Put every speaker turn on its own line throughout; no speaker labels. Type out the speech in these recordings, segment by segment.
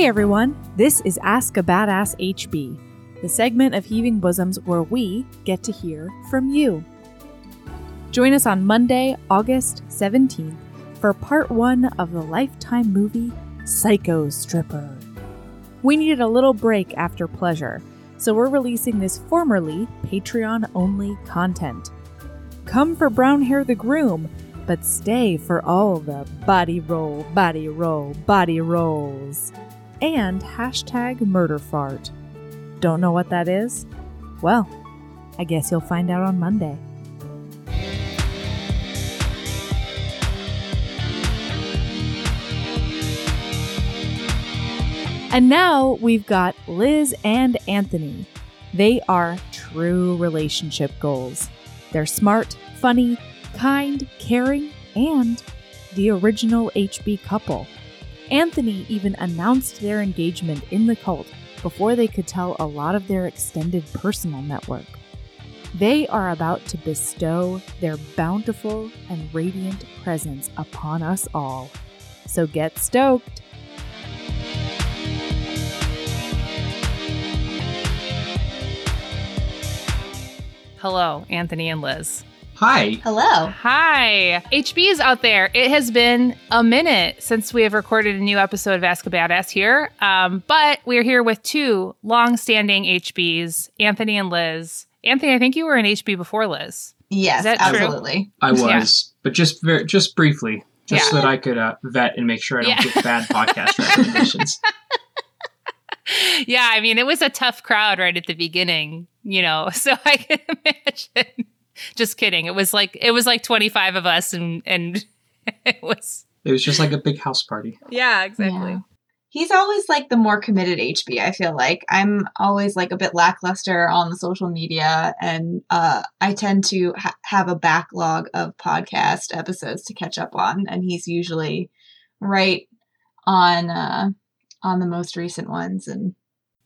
Hey everyone, this is Ask a Badass HB, the segment of Heaving Bosoms where we get to hear from you. Join us on Monday, August 17th for part one of the Lifetime movie Psycho Stripper. We needed a little break after Pleasure, so we're releasing this formerly Patreon only content. Come for Brown Hair the Groom, but stay for all the body roll, body roll, body rolls and hashtag murder fart. Don't know what that is? Well, I guess you'll find out on Monday. And now we've got Liz and Anthony. They are true relationship goals. They're smart, funny, kind, caring, and the original HB couple. Anthony even announced their engagement in the cult before they could tell a lot of their extended personal network. They are about to bestow their bountiful and radiant presence upon us all. So get stoked!
Hello, Anthony and Liz.
Hi.
Hello.
Hi. HB is out there. It has been a minute since we have recorded a new episode of Ask a Badass here. Um, but we're here with two long-standing HBs, Anthony and Liz. Anthony, I think you were an HB before Liz.
Yes, absolutely.
I was, yeah. but just very, just briefly, just yeah. so that I could uh, vet and make sure I don't yeah. get bad podcast recommendations.
yeah, I mean, it was a tough crowd right at the beginning, you know, so I can imagine. Just kidding. It was like it was like 25 of us and and it was
it was just like a big house party.
Yeah, exactly. Yeah.
He's always like the more committed HB, I feel like. I'm always like a bit lackluster on the social media and uh I tend to ha- have a backlog of podcast episodes to catch up on and he's usually right on uh on the most recent ones and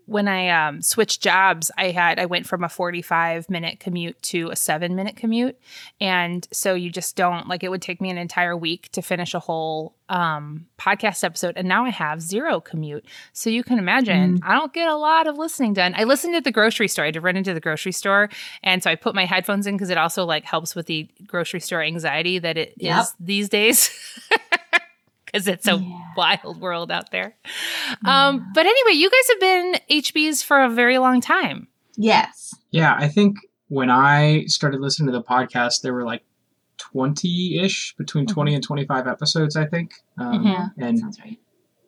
when I um, switched jobs, I had I went from a 45 minute commute to a seven minute commute, and so you just don't like it would take me an entire week to finish a whole um, podcast episode, and now I have zero commute. So you can imagine mm. I don't get a lot of listening done. I listened at the grocery store. I had to run into the grocery store, and so I put my headphones in because it also like helps with the grocery store anxiety that it yep. is these days. because it's a yeah. wild world out there. Yeah. Um, but anyway, you guys have been HBs for a very long time.
Yes.
Yeah, I think when I started listening to the podcast, there were like 20 ish, between mm-hmm. 20 and 25 episodes, I think.
Um, mm-hmm.
And sounds right.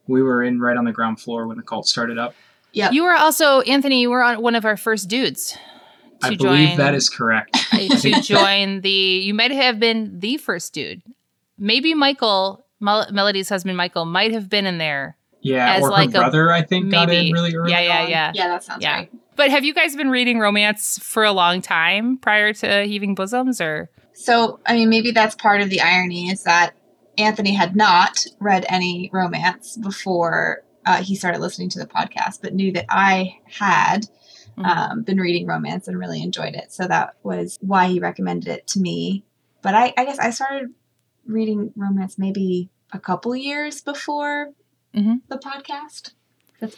we were in right on the ground floor when the cult started up.
Yeah. You were also, Anthony, you were on one of our first dudes.
I believe that is correct.
to join the, you might have been the first dude. Maybe Michael Mel- Melody's husband Michael might have been in there.
Yeah, as or like her brother, I think, maybe. got in really early.
Yeah, yeah,
on.
yeah.
Yeah, that sounds yeah. right.
But have you guys been reading romance for a long time prior to Heaving Bosoms, or?
So, I mean, maybe that's part of the irony is that Anthony had not read any romance before uh, he started listening to the podcast, but knew that I had mm-hmm. um, been reading romance and really enjoyed it. So that was why he recommended it to me. But I, I guess I started reading romance maybe a couple years before mm-hmm. the podcast.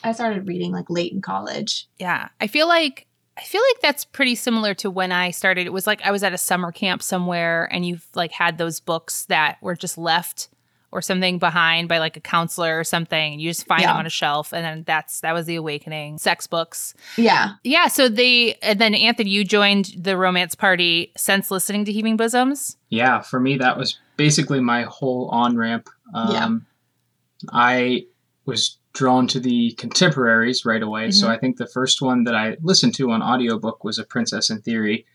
I started reading like late in college.
Yeah. I feel like I feel like that's pretty similar to when I started. It was like I was at a summer camp somewhere and you've like had those books that were just left or something behind by like a counselor or something and you just find yeah. them on a shelf and then that's that was the awakening sex books
yeah
yeah so they and then anthony you joined the romance party since listening to heaving bosoms
yeah for me that was basically my whole on ramp. Um, yeah. I was drawn to the contemporaries right away. Mm-hmm. So I think the first one that I listened to on audiobook was A Princess in Theory.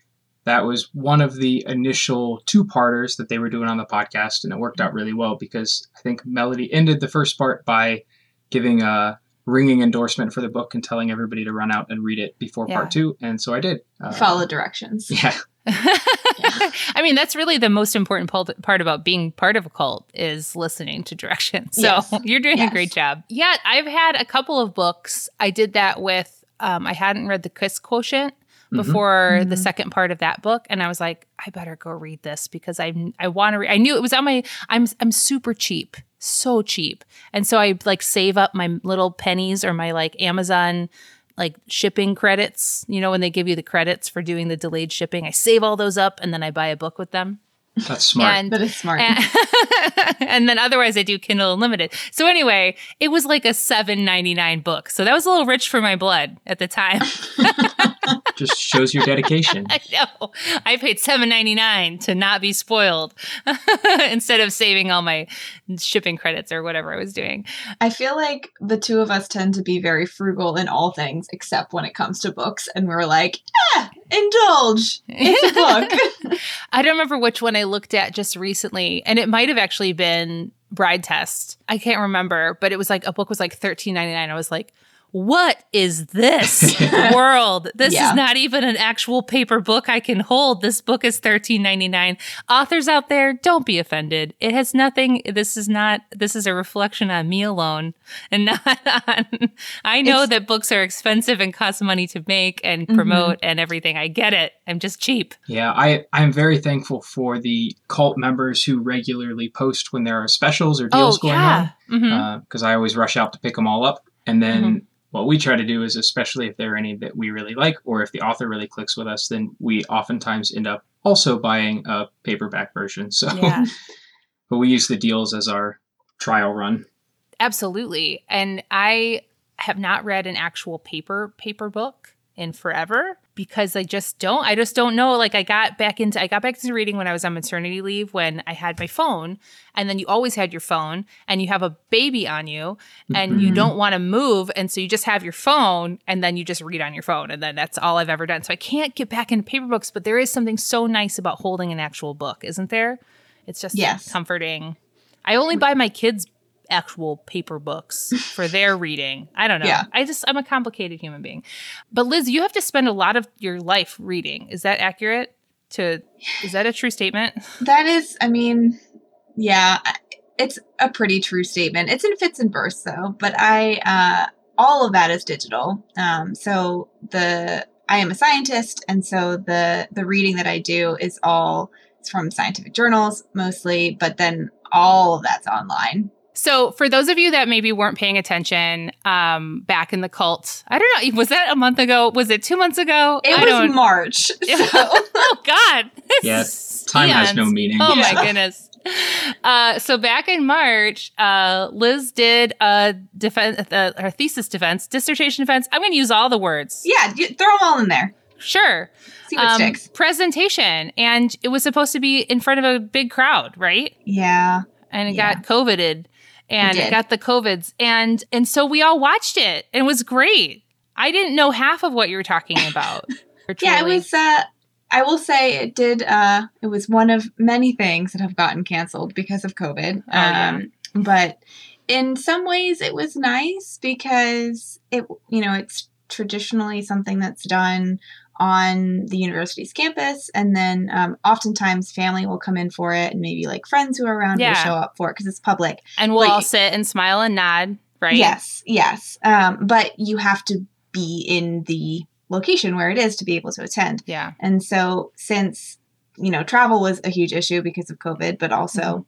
That was one of the initial two parters that they were doing on the podcast, and it worked out really well because I think Melody ended the first part by giving a ringing endorsement for the book and telling everybody to run out and read it before yeah. part two. And so I did.
Uh, Follow directions.
Yeah.
I mean, that's really the most important part about being part of a cult is listening to directions. So yes. you're doing yes. a great job. Yeah, I've had a couple of books. I did that with, um, I hadn't read The Kiss Quotient, before
Mhm.
the second part of that book and I was like I better go read this because I I want to re- I knew it was on my I'm I'm super cheap so cheap and so I like save up my little pennies or my like Amazon like shipping credits you know when they give you the credits for doing the delayed shipping I save all those up and then I buy a book with them
That's smart.
and
That is smart.
and, and then otherwise I do Kindle Unlimited. So anyway, it was like a seven ninety nine book. So that was a little rich for my blood at the time.
Just shows your dedication.
I know. I paid seven ninety nine to not be spoiled instead of saving all my shipping credits or whatever I was doing.
I feel like the two of us tend to be very frugal in all things except when it comes to books. And we're like, ah, indulge. It's a book.
I don't remember which one I looked at just recently, and it might have actually been Bride Test. I can't remember, but it was like a book was like thirteen ninety nine. I was like, "What is this world? This
Yeah.
is not even an actual paper book I can hold. This book is thirteen ninety nine. Authors out there, don't be offended. It has nothing. This is not. This is a reflection on me alone, and not on. I know
It's-
that books are expensive and cost money to make and
Mhm.
promote and everything. I get it. I'm just cheap.
Yeah, I I'm very thankful for the cult members who regularly post when there are specials or deals going on.
Mhm.
because I always rush out to pick them all up. And then
Mm-hmm.
What we try to do is, especially if there are any that we really like, or if the author really clicks with us, then we oftentimes end up also buying a paperback version. So,
Yeah.
but we use the deals as our trial run.
Absolutely. And I have not read an actual paper paper book in forever because I just don't I just don't know like I got back into I got back into reading when I was on maternity leave when I had my phone and then you always had your phone and you have a baby on you and you
Mhm.
don't want to move and so you just have your phone and then you just read on your phone and then that's all I've ever done. So I can't get back into paper books but there is something so nice about holding an actual book, isn't there? It's just
Yes.
comforting. I only buy my kids actual paper books for their reading. I don't know.
Yeah.
I just I'm a complicated human being. But Liz, you have to spend a lot of your life reading. Is that accurate? To is that a true statement?
That is, I mean, yeah, it's a pretty true statement. It's in fits and bursts though, but I, uh, all of that is digital. Um, so the, I am a scientist, and so the the reading that I do is all it's from scientific journals mostly, but then all of that's online.
So, for those of you that maybe weren't paying attention um, back in the cult, I don't know, was that a month ago? Was it two months ago?
It
I
was
don't.
March, so
oh God!
Yes. Time has no meaning.
Oh
Yeah.
my goodness. Uh, so back in March, uh, Liz did a defense, uh, her thesis defense, dissertation defense. I'm going to use all the words.
yeah, you, throw them all in there.
Sure.
See what
Um,
sticks.
presentation, and it was supposed to be in front of a big crowd, right?
Yeah,
And it
Yeah.
got coveted, and got the covids, and and so we all watched it. and It was great. I didn't know half of what you were talking about.
yeah. It was. Uh, I will say it did. Uh, it was one of many things that have gotten canceled because of COVID.
Oh, yeah.
um, But in some ways, it was nice because it, you know, it's traditionally something that's done on the university's campus, and then um, oftentimes family will come in for it, and maybe like friends who are around
Yeah.
will show up for it because it's public.
and we'll all sit and smile and nod, right?
Yes, yes. Um, but you have to be in the location where it is to be able to attend.
Yeah.
And so, since you know, travel was a huge issue because of COVID, but also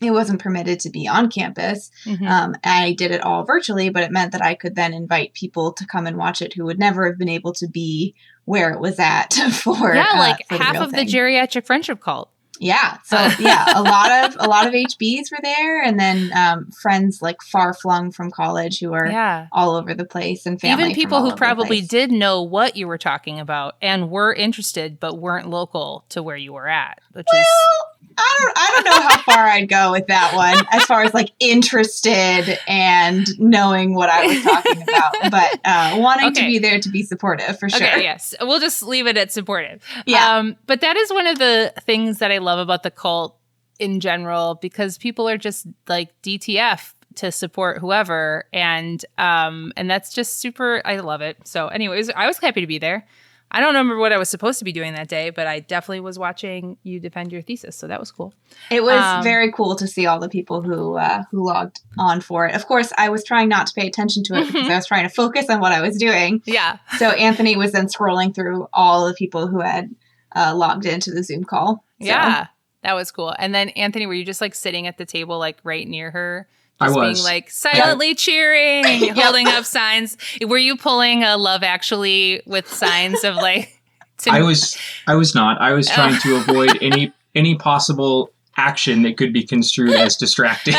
it wasn't permitted to be on campus.
Mhm.
Um, I did it all virtually, but it meant that I could then invite people to come and watch it who would never have been able to be where it was at for
yeah,
uh,
like
for
half
real
of
thing.
the geriatric friendship cult.
Yeah. So yeah, a lot of a lot of HBs were there, and then um, friends like far flung from college who are
Yeah.
all over the place, and family
Even people who probably did know what you were talking about and were interested but weren't local to where you were at, which is
Well, I don't I don't know how far I'd go with that one as far as like interested and knowing what I was talking about, but uh, wanting to be there to be supportive for sure.
Okay, yes. We'll just leave it at supportive.
Yeah.
Um, but that is one of the things that I love about the cult in general because people are just like DTF to support whoever and um and that's just super I love it. So anyways, I was happy to be there. I don't remember what I was supposed to be doing that day, but I definitely was watching you defend your thesis, so that was cool.
It was
Um,
very cool to see all the people who uh, who logged on for it. Of course, I was trying not to pay attention to it because I was trying to focus on what I was doing.
Yeah.
So Anthony was then scrolling through all the people who had uh, logged into the Zoom call. So,
Yeah. That was cool. And then Anthony, were you just like sitting at the table, like right near her?
I was.
being like silently cheering,
Yep.
holding up signs. Were you pulling a love actually with signs of like to-
I was I was not. I was trying to oh. avoid any any possible action that could be construed as distracting.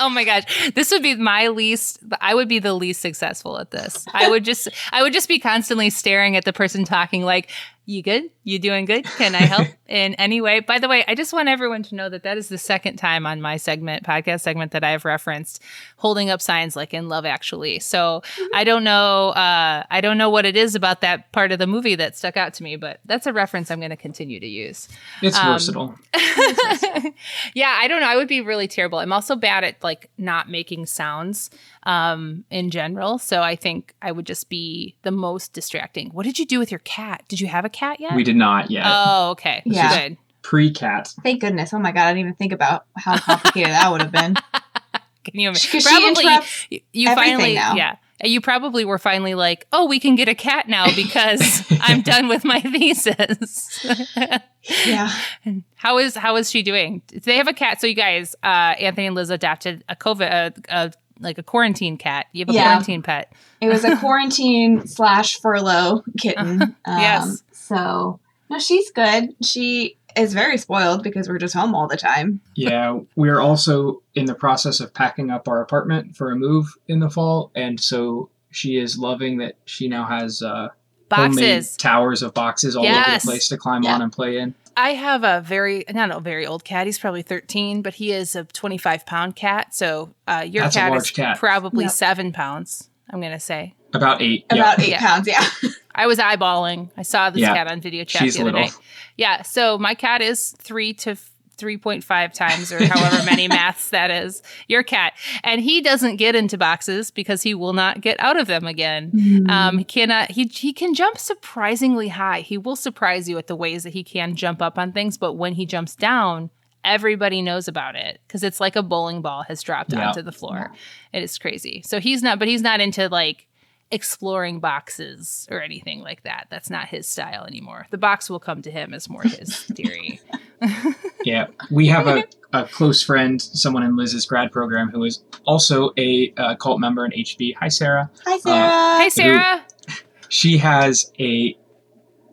oh my gosh this would be my least i would be the least successful at this i would just i would just be constantly staring at the person talking like you good? You doing good? Can i help in any way? By the way i just want everyone to know that that is the second time on my segment podcast segment that i've referenced holding up signs like in love actually. So i don't know uh, i don't know what it is about that part of the movie that stuck out to me but that's a reference i'm going to continue to use.
It's
Um,
versatile.
yeah, I don't know. I would be really terrible. I'm also bad at like not making sounds um in general. So I think I would just be the most distracting. What did you do with your cat? Did you have a cat yet?
We did not yet.
Oh, okay.
Yeah.
Good.
Pre cat.
Thank goodness. Oh my god, I didn't even think about how complicated that would have been.
Can you
Because she
probably
interrupts
you, you finally
now.
yeah. You probably were finally like, "Oh, we can get a cat now because I'm done with my thesis."
Yeah.
How is how is she doing? They have a cat. So you guys, uh, Anthony and Liz adopted a COVID, uh, uh, like a quarantine cat. You have a
Yeah.
quarantine pet.
It was a quarantine slash furlough kitten. Um,
Yes.
So no, she's good. She is very spoiled because we're just home all the time.
Yeah, we're also in the process of packing up our apartment for a move in the fall, and so she is loving that she now has uh, homemade
Boxes.
towers of boxes all over the place to climb
Yeah.
on and play in.
I have a very not a very old cat. He's probably 13, but he is a 25 pound cat. So uh, your
That's
cat is
cat.
probably
Yep.
seven pounds. I'm gonna say.
About eight.
About eight
Yeah.
pounds. Yeah.
I was eyeballing. I saw this
Yeah.
cat on video chat
She's
the other
little.
night. Yeah. So my cat is three to. 3.5 times or however many maths that is your cat and he doesn't get into boxes because he will not get out of them again
Mm-hmm.
Um, he cannot. He he can jump surprisingly high. He will surprise you at the ways that he can jump up on things. But when he jumps down, everybody knows about it because it's like a bowling ball has dropped
Yeah.
onto the floor. It is crazy. So he's not. But he's not into like exploring boxes or anything like that. That's not his style anymore. The box will come to him is more his theory.
Yeah, we have a, a close friend, someone in Liz's grad program, who is also a uh, cult member in HB. Hi, Sarah.
Hi, Sarah.
Hi, Sarah.
She has a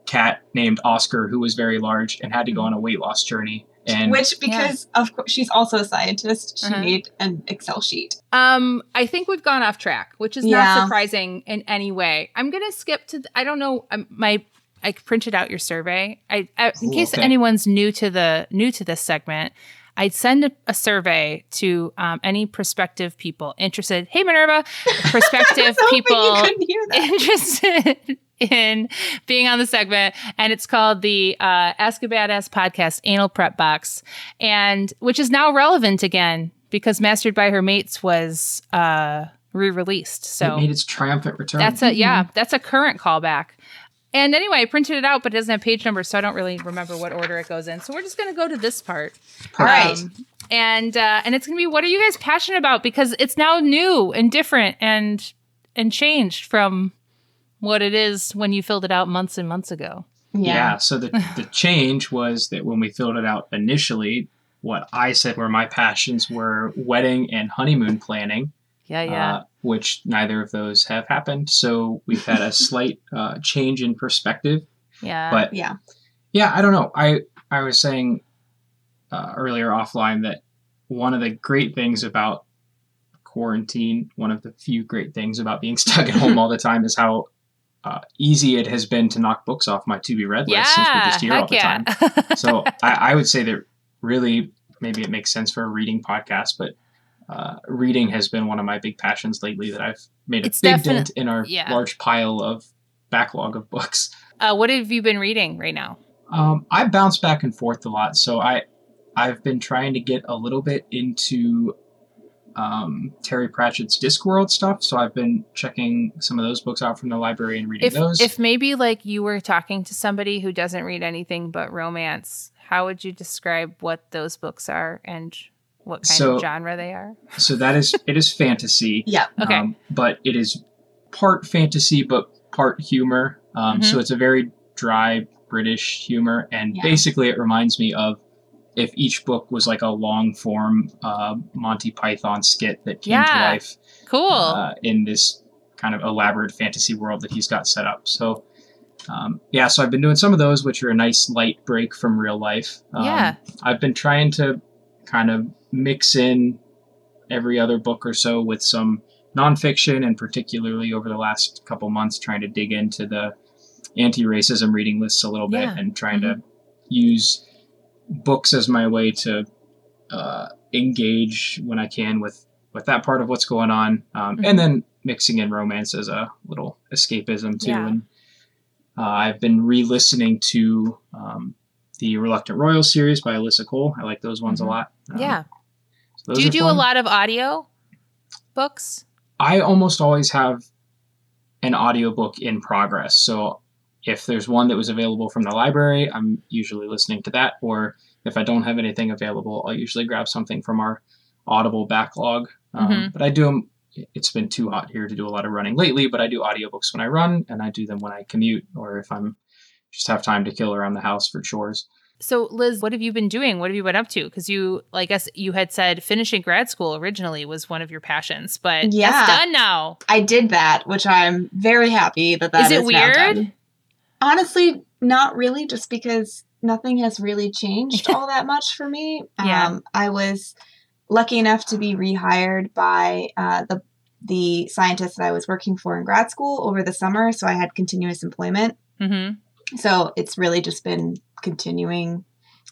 cat named Oscar who was very large and had to go on a weight loss journey. And
Which, because of course, she's also a scientist, she
Uh-huh.
made an Excel sheet.
Um, I think we've gone off track, which is
Yeah.
not surprising in any way. I'm gonna skip to. I don't know. Um, my I printed out your survey. I, I in
Ooh,
case
okay.
anyone's new to the new to this segment. I'd send a, a survey to um, any prospective people interested. Hey Minerva, prospective
I was hoping
people
You couldn't hear that.
interested in being on the segment, and it's called the uh, Ask a Badass Podcast Anal Prep Box, and which is now relevant again because Mastered by Her Mates was uh, re-released.
it
So
made its triumphant return.
that's a yeah, that's a current callback. And anyway, I printed it out, but it doesn't have page numbers, so I don't really remember what order it goes in. So we're just gonna go to this part.
All right.
Um, and uh, and it's gonna be what are you guys passionate about because it's now new and different and and changed from what it is when you filled it out months and months ago.
Yeah. So the, the change was that when we filled it out initially, what I said were my passions were wedding and honeymoon planning,
Yeah, yeah.
uh, which neither of those have happened. So we've had a slight uh, change in perspective.
yeah.
But
Yeah.
yeah, I don't know. I I was saying uh, earlier offline that one of the great things about quarantine, one of the few great things about being stuck at home all the time, is how uh, easy it has been to knock books off my to be read list since we're just here all the
yeah.
time. So I, I would say that really maybe it makes sense for a reading podcast, but. Uh, reading has been one of my big passions lately that I've made a
It's
big
definite-
dent in our
yeah.
large pile of backlog of books.
uh, what have you been reading right now?
Um, I bounce back and forth a lot, so I I've been trying to get a little bit into um, Terry Pratchett's Discworld stuff. So I've been checking some of those books out from the library and reading
if,
those.
If maybe like you were talking to somebody who doesn't read anything but romance, how would you describe what those books are and what kind
So-
of genre they are?
so that is it is fantasy.
Yeah.
Okay.
Um, but it is part fantasy, but part humor. Um,
Mhm.
So it's a very dry British humor, and
Yeah.
basically it reminds me of if each book was like a long form uh, Monty Python skit that came to life
Cool.
uh, in this kind of elaborate fantasy world that he's got set up. So. Um, yeah, so I've been doing some of those, which are a nice light break from real life. Um,
Yeah.
I've been trying to kind of mix in every other book or so with some nonfiction, and particularly over the last couple months, trying to dig into the anti-racism reading lists a little bit
Yeah.
and trying to use books as my way to uh, engage when I can with with that part of what's going on, um,
Mhm.
and then mixing in romance as a little escapism too.
Yeah.
And uh, I've been re-listening to um, the Reluctant Royal series by Alyssa Cole. I like those ones
Mhm.
a lot. Um,
yeah.
Those
Do you do a lot of audio books?
I almost always have an audiobook in progress. So if there's one that was available from the library, I'm usually listening to that. Or if I don't have anything available, I'll usually grab something from our Audible backlog. Um,
Mhm.
But I do them. It's been too hot here to do a lot of running lately, but I do audiobooks when I run and I do them when I commute or if I'm just have time to kill around the house for chores.
So, Liz, what have you been doing? What have you been up to? Because you, I guess you had said finishing grad school originally was one of your passions, but
Yeah.
that's done now.
I did that, which I'm very happy that that
Is it
now
weird?
Honestly, not really, just because nothing has really changed all that much for me.
Yeah.
Um, I was lucky enough to be rehired by uh, the the scientist that I was working for in grad school over the summer, so I had continuous employment.
Mm-hmm.
So it's really just been continuing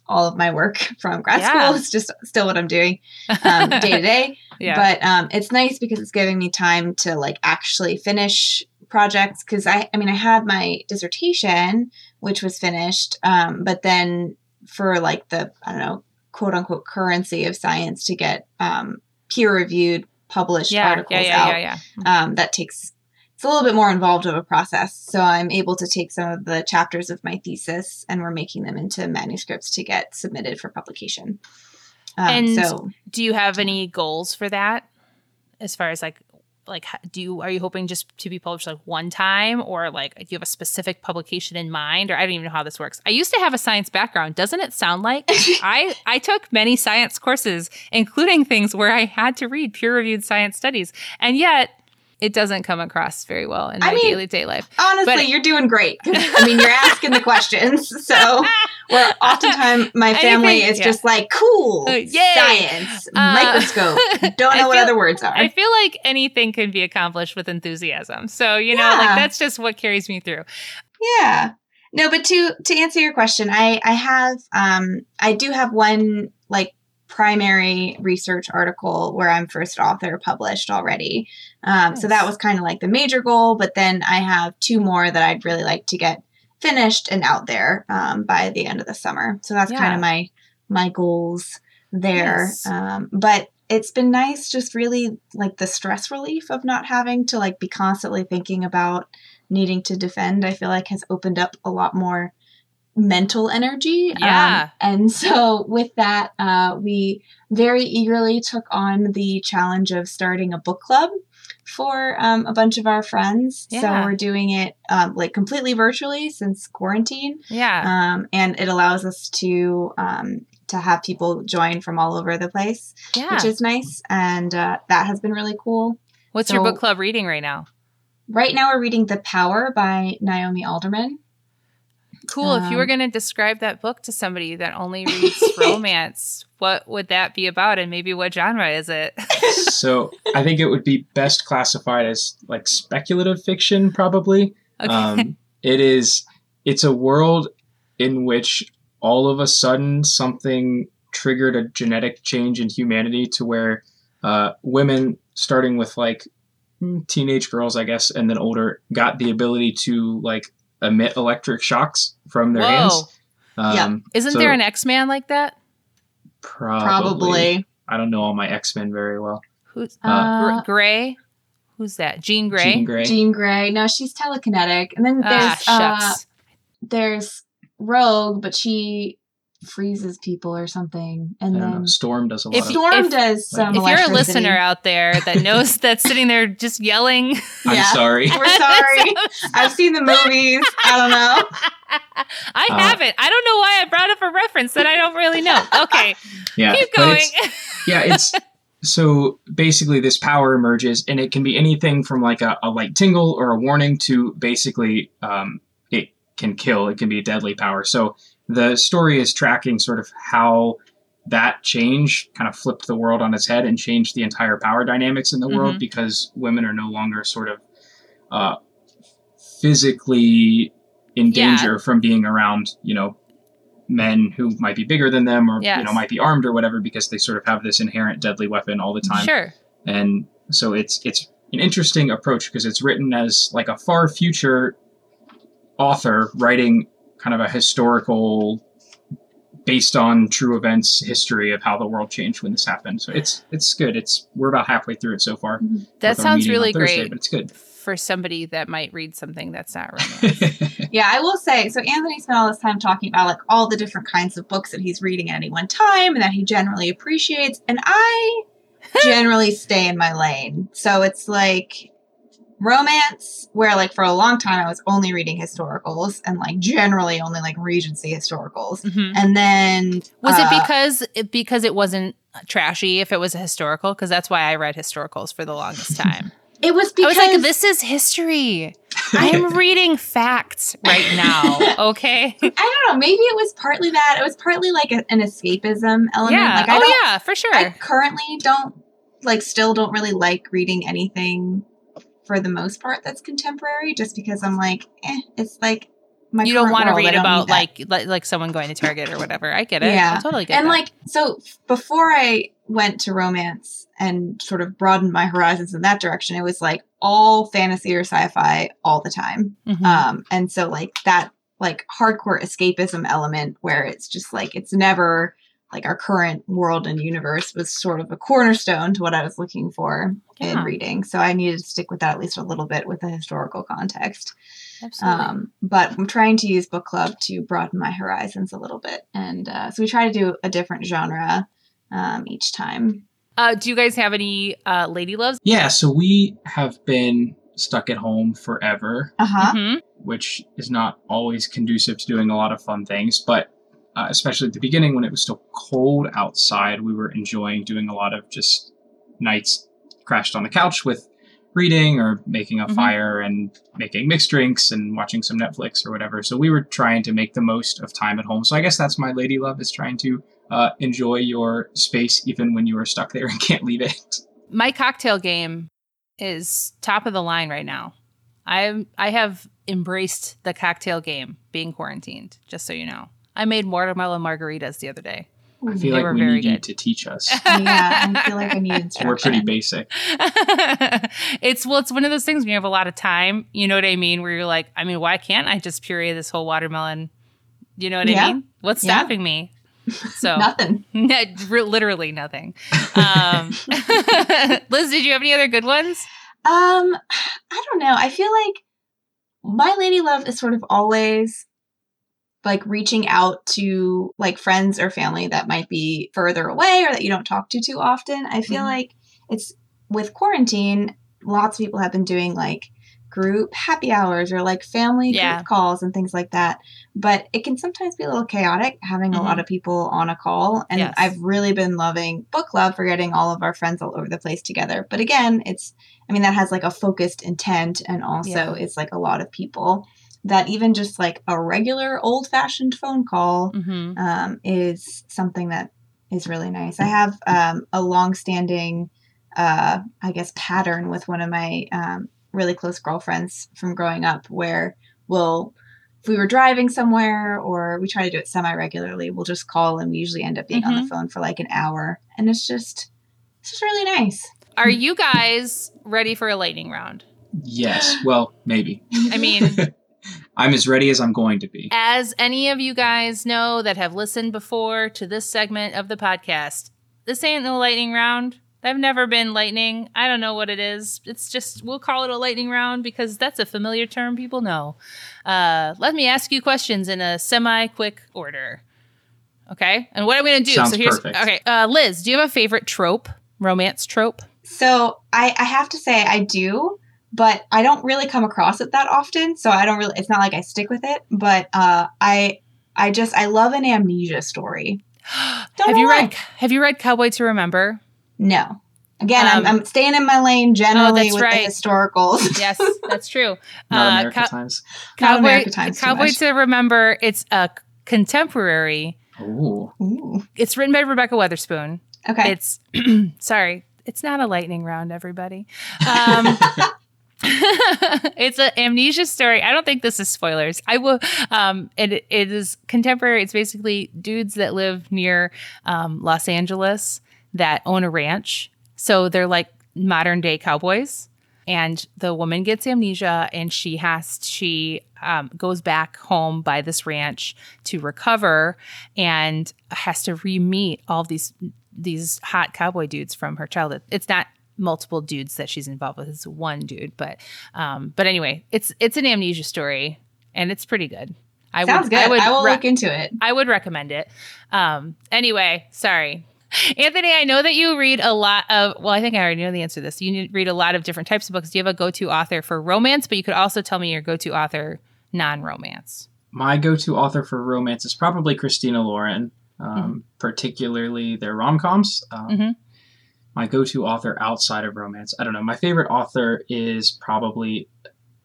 all of my work from grad
Yeah.
school. It's just still what I'm doing um, day to day.
Yeah.
But um, it's nice because it's giving me time to like actually finish projects. Because I, I mean, I had my dissertation, which was finished, um, but then for like the I don't know quote unquote currency of science to get um, peer reviewed published
yeah,
articles
yeah, yeah,
out,
yeah, yeah.
um, that takes it's a little bit more involved of a process. So I'm able to take some of the chapters of my thesis and we're making them into manuscripts to get submitted for publication. Um,
And-
so
Do you have any goals for that? As far as like, like, do you are you hoping just to be published like one time, or like do you have a specific publication in mind, or I don't even know how this works. I used to have a science background. Doesn't it sound like I I took many science courses, including things where I had to read peer reviewed science studies, and yet it doesn't come across very well in
I
my
mean,
daily day life.
honestly,
but-
you're doing great. I mean, you're asking the questions. So where oftentimes my family
Anything-
is
yeah.
just like, cool,
Uh,
science,
Uh,
microscope. Don't
I
know what other words are.
I feel like anything can be accomplished with enthusiasm. So, you know, like that's just what carries me through.
Yeah. No, but to to answer your question, I I have um I do have one like primary research article where I'm first author published already. Um, So that was kind of like the major goal, but then I have two more that I'd really like to get finished and out there um, by the end of the summer. So that's kind of my my goals there.
Nice.
Um, but it's been nice, just really like the stress relief of not having to like be constantly thinking about needing to defend. I feel like has opened up a lot more mental energy. Um,
Yeah.
and so with that, uh, we very eagerly took on the challenge of starting a book club for um, a bunch of our friends. So we're doing it um, like completely virtually since quarantine
Yeah.
um, and it allows us to um, to have people join from all over the place,
yeah.
which is nice, and uh, that has been really cool.
What's your book club reading right now?
Right now, we're reading *The Power* by Naomi Alderman.
Cool. if you were
Um,
going to describe that book to somebody that only reads romance, what would that be about? And maybe what genre is it?
so I think it would be best classified as like speculative fiction, probably.
Okay.
Um, it is. It's a world in which all of a sudden something triggered a genetic change in humanity to where uh, women, starting with like mm, teenage girls, I guess, and then older, got the ability to like emit electric shocks from their
Whoa.
hands. Um,
Yeah.
Isn't
so-
there an X Man like that?
Probably.
Probably.
I don't know all my X Men very well.
Who's
Uh,
Gr- Gray? Who's that? Jean Grey.
Jean Grey.
Jean Grey. No, she's telekinetic. And then there's
ah,
uh, there's Rogue, but she freezes people or something. And
don't know.
then
Um,
Storm does a lot
If
of.
you-
Storm does some.
if you're a listener out there that knows that's sitting there just yelling,
I'm
Yeah.
sorry.
We're sorry. I've seen the movies. I don't know.
I
Uh,
haven't. I don't know why I brought up a reference that I don't really know. Okay,
Yeah,
keep going.
it's- yeah, it's so basically this power emerges, and it can be anything from like a, a light tingle or a warning to basically um, it can kill. It can be a deadly power. So the story is tracking sort of how that change kind of flipped the world on its head and changed the entire power dynamics in the world
Mhm.
because women are no longer sort of uh, physically in
Yeah.
danger from being around, you know, men who might be bigger than them or you know might be armed or whatever because they sort of have this inherent deadly weapon all the time
sure.
and so it's it's an interesting approach because it's written as like a far future author writing kind of a historical based on true events history of how the world changed when this happened so it's it's good it's we're about halfway through it so far mm-hmm. That
sounds really
Thursday,
great
but it's good
for somebody that might read something that's not romance.
Yeah, I will say. So Anthony spent all this time talking about like all the different kinds of books that he's reading at any one time, and that he generally appreciates. And I generally stay in my lane. So it's like romance, where like for a long time I was only reading historicals, and like generally only like Regency historicals.
Mhm.
And then
Was
uh,
it because it, because it wasn't trashy if it was a historical? Because that's why I read historicals for the longest time.
it was because
I
because
was like, this is history. I am reading facts right now. Okay.
I don't know. Maybe it was partly that. It was partly like a, an escapism element.
yeah.
Like I
oh yeah, for sure.
I currently don't like still don't really like reading anything for the most part that's contemporary just because I'm like, eh, it's like my
you don't want to read about like, like like someone going to Target or whatever. I get it.
Yeah.
I totally get it.
and
that.
like so before I went to romance and sort of broadened my horizons in that direction, it was like all fantasy or sci-fi all the time.
Mhm.
Um, and so like that like hardcore escapism element where it's just like it's never like our current world and universe was sort of a cornerstone to what I was looking for
Yeah.
in reading. So I needed to stick with that at least a little bit with the historical context.
Absolutely.
Um, but I'm trying to use book club to broaden my horizons a little bit. And uh, so we try to do a different genre um, each time.
uh, do you guys have any uh, lady loves?
yeah so we have been stuck at home forever
Uh huh.
Mhm.
which is not always conducive to doing a lot of fun things. But uh, especially at the beginning when it was still cold outside, we were enjoying doing a lot of just nights crashed on the couch with reading or making a
Mhm.
fire and making mixed drinks and watching some Netflix or whatever. So we were trying to make the most of time at home. So I guess that's my lady love is trying to uh, enjoy your space even when you are stuck there and can't leave it.
My cocktail game is top of the line right now. I I have embraced the cocktail game being quarantined. Just so you know, I made watermelon margaritas the other day.
I
They
feel like we
very
need you
good.
to teach us.
yeah, I feel like I need instruction.
We're pretty basic.
it's well, it's one of those things when you have a lot of time. You know what I mean? Where you're like, I mean, why can't I just puree this whole watermelon? You know what
Yeah.
I mean? What's
Yeah.
stopping me? So
Nothing.
No, literally nothing. Um, Liz, did you have any other good ones?
Um, I don't know. I feel like my lady love is sort of always like reaching out to like friends or family that might be further away or that you don't talk to too often. I feel
Mhm.
like it's with quarantine, lots of people have been doing like group happy hours or like family
Yeah.
group calls and things like that. But it can sometimes be a little chaotic having a lot of people on a call. And
Yes.
I've really been loving book club for getting all of our friends all over the place together. But again, it's I mean, that has like a focused intent, and also
Yeah.
it's like a lot of people that even just like a regular old fashioned phone call
Mm-hmm.
um, is something that is really nice. I have um, a long standing, uh, I guess, pattern with one of my um, really close girlfriends from growing up where we'll, if we were driving somewhere or we try to do it semi regularly, we'll just call and we usually end up being on the phone for like an hour. And it's just, it's just really nice.
Are you guys ready for a lightning round?
Yes. Well, maybe.
I mean,
I'm as ready as I'm going to be.
as any of you guys know that have listened before to this segment of the podcast, this ain't no lightning round. I've never been lightning. I don't know what it is. It's just we'll call it a lightning round because that's a familiar term people know. Uh, let me ask you questions in a semi-quick order. Okay, and what I'm going to do?
Sounds
so here's
perfect.
okay. Uh, Liz, do you have a favorite trope, romance trope?
So I, I have to say I do, but I don't really come across it that often. So I don't really. It's not like I stick with it, but uh, I I just I love an amnesia story. Don't
have you
why.
read Have you read Cowboy to Remember?
No. Again,
Um,
I'm, I'm staying in my lane generally
that's
with
right.
the historicals.
Yes, that's true.
Not
Uh,
America
Cow-
Times.
Not
Cowboy,
America Times
Cowboy to Remember. It's a contemporary.
Ooh.
Ooh.
It's written by Rebekah Weatherspoon.
Okay.
It's sorry, it's not a lightning round, everybody. Um, it's an amnesia story. I don't think this is spoilers. I will. Um, it it is contemporary. It's basically dudes that live near um, Los Angeles that own a ranch. So they're like modern day cowboys. And the woman gets amnesia, and she has she um, goes back home by this ranch to recover, and has to re-meet all these these hot cowboy dudes from her childhood. It's not multiple dudes that she's involved with; it's one dude. But um, but anyway, it's it's an amnesia story, and it's pretty good. I
Sounds
would,
good.
I would
I will
re-
look into it.
I would recommend it. Um, anyway, sorry. Anthony, I know that you read a lot of, well, I think I already know the answer to this. You read a lot of different types of books. Do you have a go to author for romance? But you could also tell me your go to author non romance.
My go-to author for romance is probably Christina Lauren, um, particularly their rom-coms. Um,
Mhm.
My go-to author outside of romance, I don't know. My favorite author is probably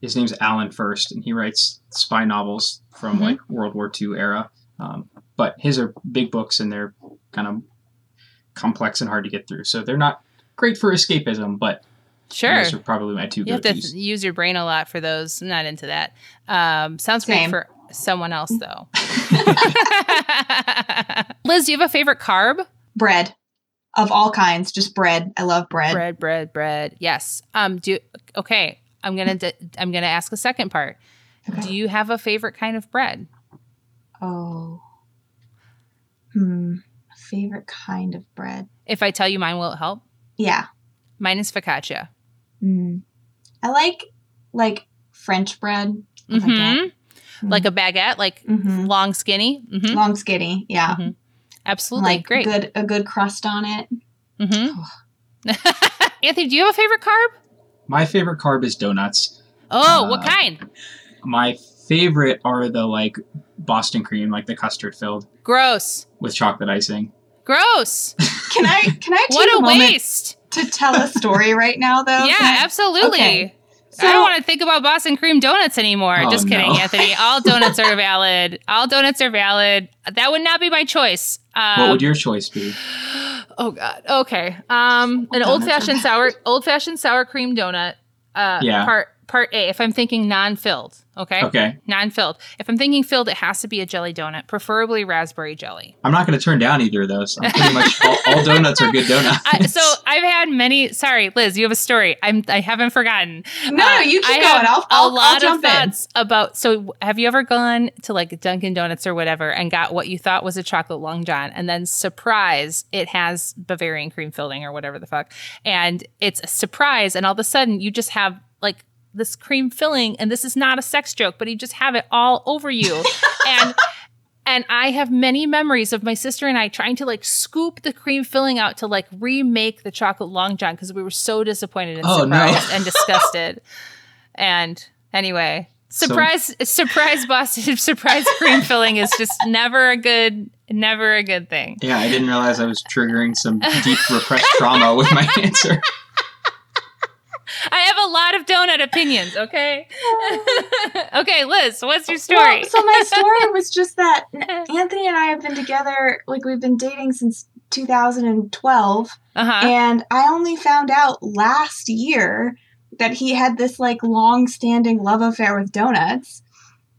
his name's Alan Furst, and he writes spy novels from
Mhm.
like World War II era. Um, but his are big books, and they're kind of complex and hard to get through. So they're not great for escapism, but
Sure.
those are probably my two
You have to
go-tos.
th- use your brain a lot for those. I'm not into that. Um, sounds
Same.
great for someone else, though. Liz, do you have a favorite carb?
Bread of all kinds, just bread. I love bread.
bread bread bread yes um do okay i'm gonna d- i'm gonna ask a second part
Okay.
do you have a favorite kind of bread
Oh. Hmm. Favorite kind of bread?
if i tell you mine will it help
Yeah.
mine is focaccia
Mm. I like like French bread. a baguette.
hmm like a baguette like
Mhm.
long skinny hmm
long skinny. Yeah.
Absolutely.
Like
great.
good a good crust on it.
hmm anthony do you have a favorite carb?
My favorite carb is donuts.
oh
Uh,
what kind?
My favorite are the like Boston cream, like the custard filled
gross.
with chocolate icing.
gross.
Can I can I take
what
a,
a waste.
to tell a story right now though?
yeah absolutely.
Okay.
I don't want to think about Boston cream donuts anymore.
Oh,
Just kidding,
no.
Anthony. All donuts are valid. All donuts are valid. That would not be my choice. Um,
what would your choice be?
oh God. Okay. Um, an old fashioned sour, old fashioned sour cream donut. Uh,
Yeah.
Part part A. If I'm thinking non filled. Okay.
Okay,
Non filled. If I'm thinking filled, it has to be a jelly donut, preferably raspberry jelly.
I'm not going to turn down either of those. I'm pretty much all, all donuts are good donuts.
I, so I've had many. Sorry, Liz, you have a story. I'm. I haven't forgotten.
No, no,
Uh,
you keep
I
going.
have
I'll, I'll,
a lot
I'll
of
jump in.
about. So, have you ever gone to like Dunkin' Donuts or whatever and got what you thought was a chocolate long john, and then surprise, it has Bavarian cream filling or whatever the fuck, and it's a surprise, and all of a sudden you just have like this cream filling, and this is not a sex joke, but you just have it all over you, and. And I have many memories of my sister and I trying to like scoop the cream filling out to like remake the chocolate long john because we were so disappointed and
Oh, no.
surprised and disgusted. And anyway,
So-
surprise, surprise Boston, surprise cream filling is just never a good, never a good thing.
yeah, I didn't realize I was triggering some deep repressed trauma with my answer.
I have a lot of donut opinions. Okay, okay, Liz, what's your story?
Well, so my story was just that Anthony and I have been together, like we've been dating since 2012,
uh huh.
and I only found out last year that he had this like long-standing love affair with donuts,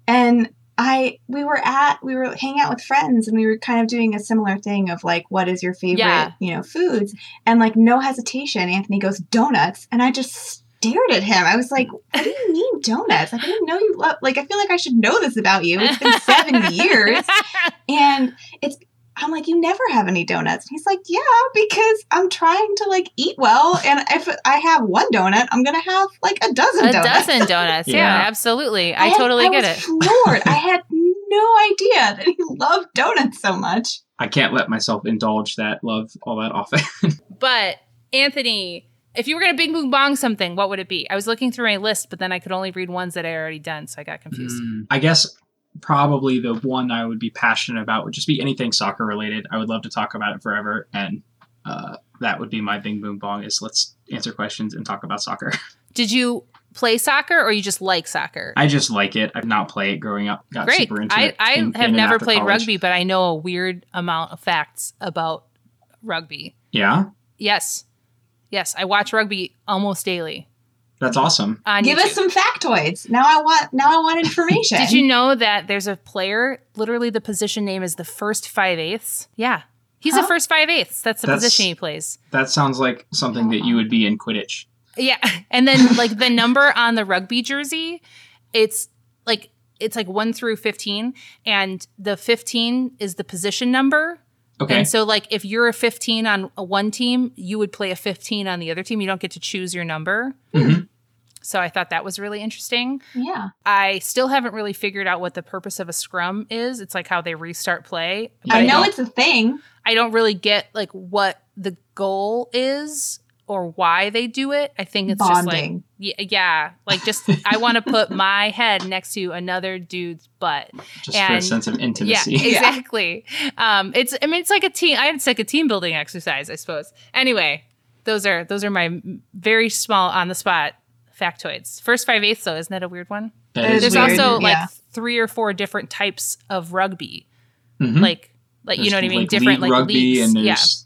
and I we were at we were hanging out with friends and we were kind of doing a similar thing of like what is your favorite
Yeah.
you know foods? And like no hesitation Anthony goes donuts. And I just stared at him. I was like what do you mean donuts? Like I didn't know you love like I feel like I should know this about you. It's been seven years. And it's I'm like, you never have any donuts. And he's like, yeah, because I'm trying to like eat well. And if I have one donut, I'm going to have like a dozen donuts.
a
donuts.
dozen donuts. yeah.
Yeah.
absolutely. I,
had-
totally
I
get
was
it.
floored. I had no idea that he loved donuts so much.
I can't let myself indulge that love all that often.
But Anthony, if you were gonna bing boom bong something, what would it be? I was looking through my list, but then I could only read ones that I already done, so I got confused.
Mm, I guess probably the one I would be passionate about would just be anything soccer related. I would love to talk about it forever, and uh, that would be my Bing Boom Bong. Is let's answer questions and talk about soccer.
Did you play soccer or you just like soccer?
I just like it. I've not played it growing up. Got
Great.
super into
I,
it.
I
in-
have
in
never played
college.
rugby, but I know a weird amount of facts about rugby.
Yeah,
Yes. Yes, I watch rugby almost daily.
That's awesome.
On
Give
YouTube.
us some factoids. Now I want now I want information.
Did you know that there's a player, literally the position name is the first five eighths? Yeah. He's the first five eighths. That's the
That's-
position he plays.
That sounds like something that you would be in Quidditch.
Yeah. And then like the number on the rugby jersey, it's like it's like one through fifteen. And the fifteen is the position number.
Okay.
And so like if you're a 15 on a one team, you would play a 15 on the other team. You don't get to choose your number.
Mhm.
So I thought that was really interesting.
Yeah.
I still haven't really figured out what the purpose of a scrum is. It's like how they restart play.
I know
don't-
it's a thing.
I don't really get like what the goal is or why they do it. I think it's just like yeah, yeah, like just I want to put my head next to another dude's butt.
just for a
and-
sense of
Yeah,
intimacy.
exactly. Um, it's I mean it's like a team. I it's like a team building exercise, I suppose. Anyway, those are those are my very small on the spot factoids. First five eighths though, isn't that a weird one?
That
It
is
is
There's
weird.
also like
yeah.
three or four different types of rugby,
Mhm.
like like you know what I mean,
like,
different like
rugby
leagues.
and
yeah,
there's I don't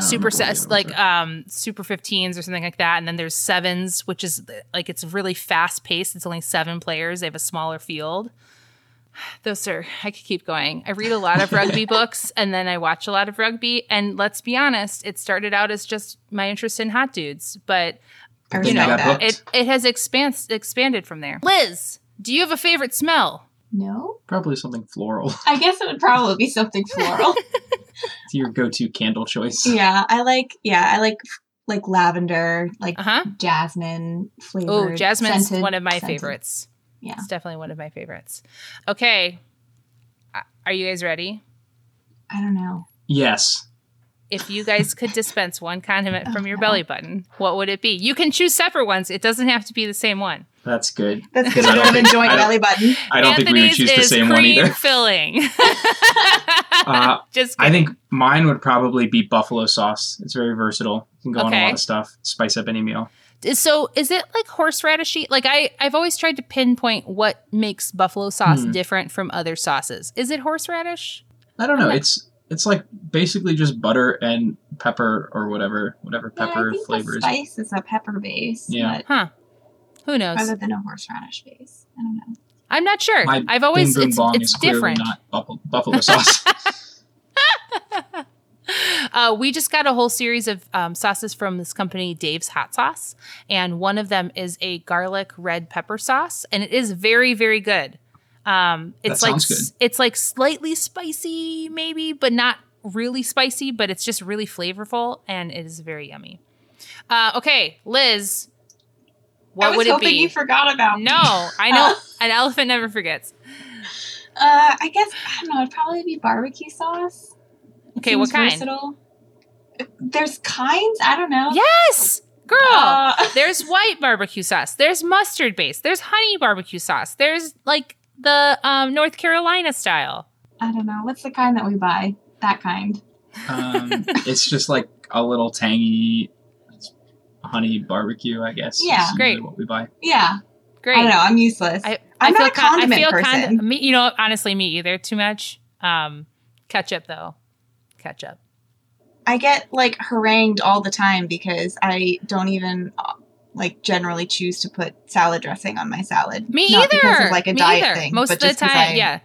super
remember what the
sets like um super 15s or something like that and then there's sevens which is like it's really fast paced. It's only seven players. They have a smaller field. Those are i could keep going. I read a lot of rugby books and then i watch a lot of rugby and let's be honest it started out as just my interest in hot dudes but
You
you know
got
respect that.
hooked.
it it has expans- expanded from there. Liz do you have a favorite smell
No.
probably something floral.
I guess it would probably be something floral.
It's your go-to candle choice.
yeah, I like yeah, I like like lavender, like
uh-huh
jasmine flavored.
oh jasmine's
scented-
one of my
scented.
favorites
Yeah.
it's definitely one of my favorites okay Uh, are you guys ready
I don't know.
Yes.
If you guys could dispense one condiment from your belly button, what would it be? You can choose separate ones. It doesn't have to be the same one.
That's good.
That's
Because
good.
I
I
don't
don't
think-
joint
I don't-
belly button.
I don't think we would choose the
is
same one either.
filling.
Uh,
Just
I think mine would probably be buffalo sauce. It's very versatile. You can go on a lot of stuff. Spice up any meal.
so. Is it like horseradishy? Like I, I've always tried to pinpoint what makes buffalo sauce
Hmm.
different from other sauces. Is it horseradish?
I don't know.
Okay.
It's it's like basically just butter and pepper or whatever whatever
Yeah, I
pepper
think
flavor
the
is.
spice is a pepper base,
Yeah.
but
Who knows?
rather than a horseradish base. I don't know.
I'm not sure.
My
I've always
Bing Boom
it's,
Bong
it's
is
different.
not buffalo, buffalo sauce.
Uh, we just got a whole series of um, sauces from this company, Dave's Hot Sauce, and one of them is a garlic red pepper sauce, and it is very, very good. Um, it's
That
like
good.
it's like slightly spicy, maybe, but not really spicy. But it's just really flavorful, and it is very yummy. Uh, okay, Liz, what
I was
would it be?
you forgot about. me.
no, I know an elephant never forgets.
Uh, I guess I don't know. It'd probably be barbecue sauce. It
Okay, what kind?
versatile. There's kinds. I don't know.
Yes, girl.
Uh,
There's white barbecue sauce. There's mustard base. There's honey barbecue sauce. There's like the um, North Carolina style.
I don't know. What's the kind that we buy? That kind.
um, it's just like a little tangy honey barbecue, I guess.
Yeah.
usually
Great.
What we buy.
Yeah.
Great.
I don't know. I'm useless.
I,
I'm
feel
not a
con-
condiment
I feel
person.
Kind me, you know, honestly, me either. Too much. Um, ketchup though. Ketchup.
I get like harangued all the time because I don't even like generally choose to put salad dressing on my salad.
Me
Not
either.
because of like a
Me
diet
either.
thing.
Most
but
of the time,
I-
yeah.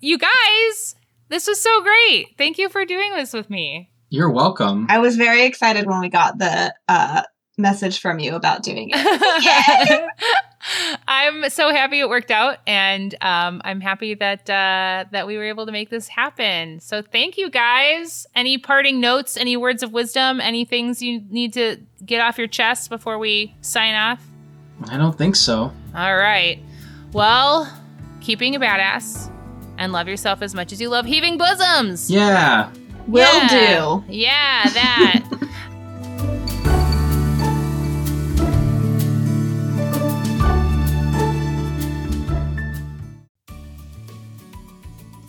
You guys, this was so great. Thank you for doing this with me.
You're welcome.
I was very excited when we got the uh, message from you about doing it.
I'm so happy it worked out, and um, I'm happy that uh, that we were able to make this happen. So thank you guys. Any parting notes? Any words of wisdom? Any things you need to get off your chest before we sign off?
I don't think so.
All right. Well, keeping a badass and love yourself as much as you love heaving bosoms.
Yeah.
Will
Yeah.
do.
Yeah, that.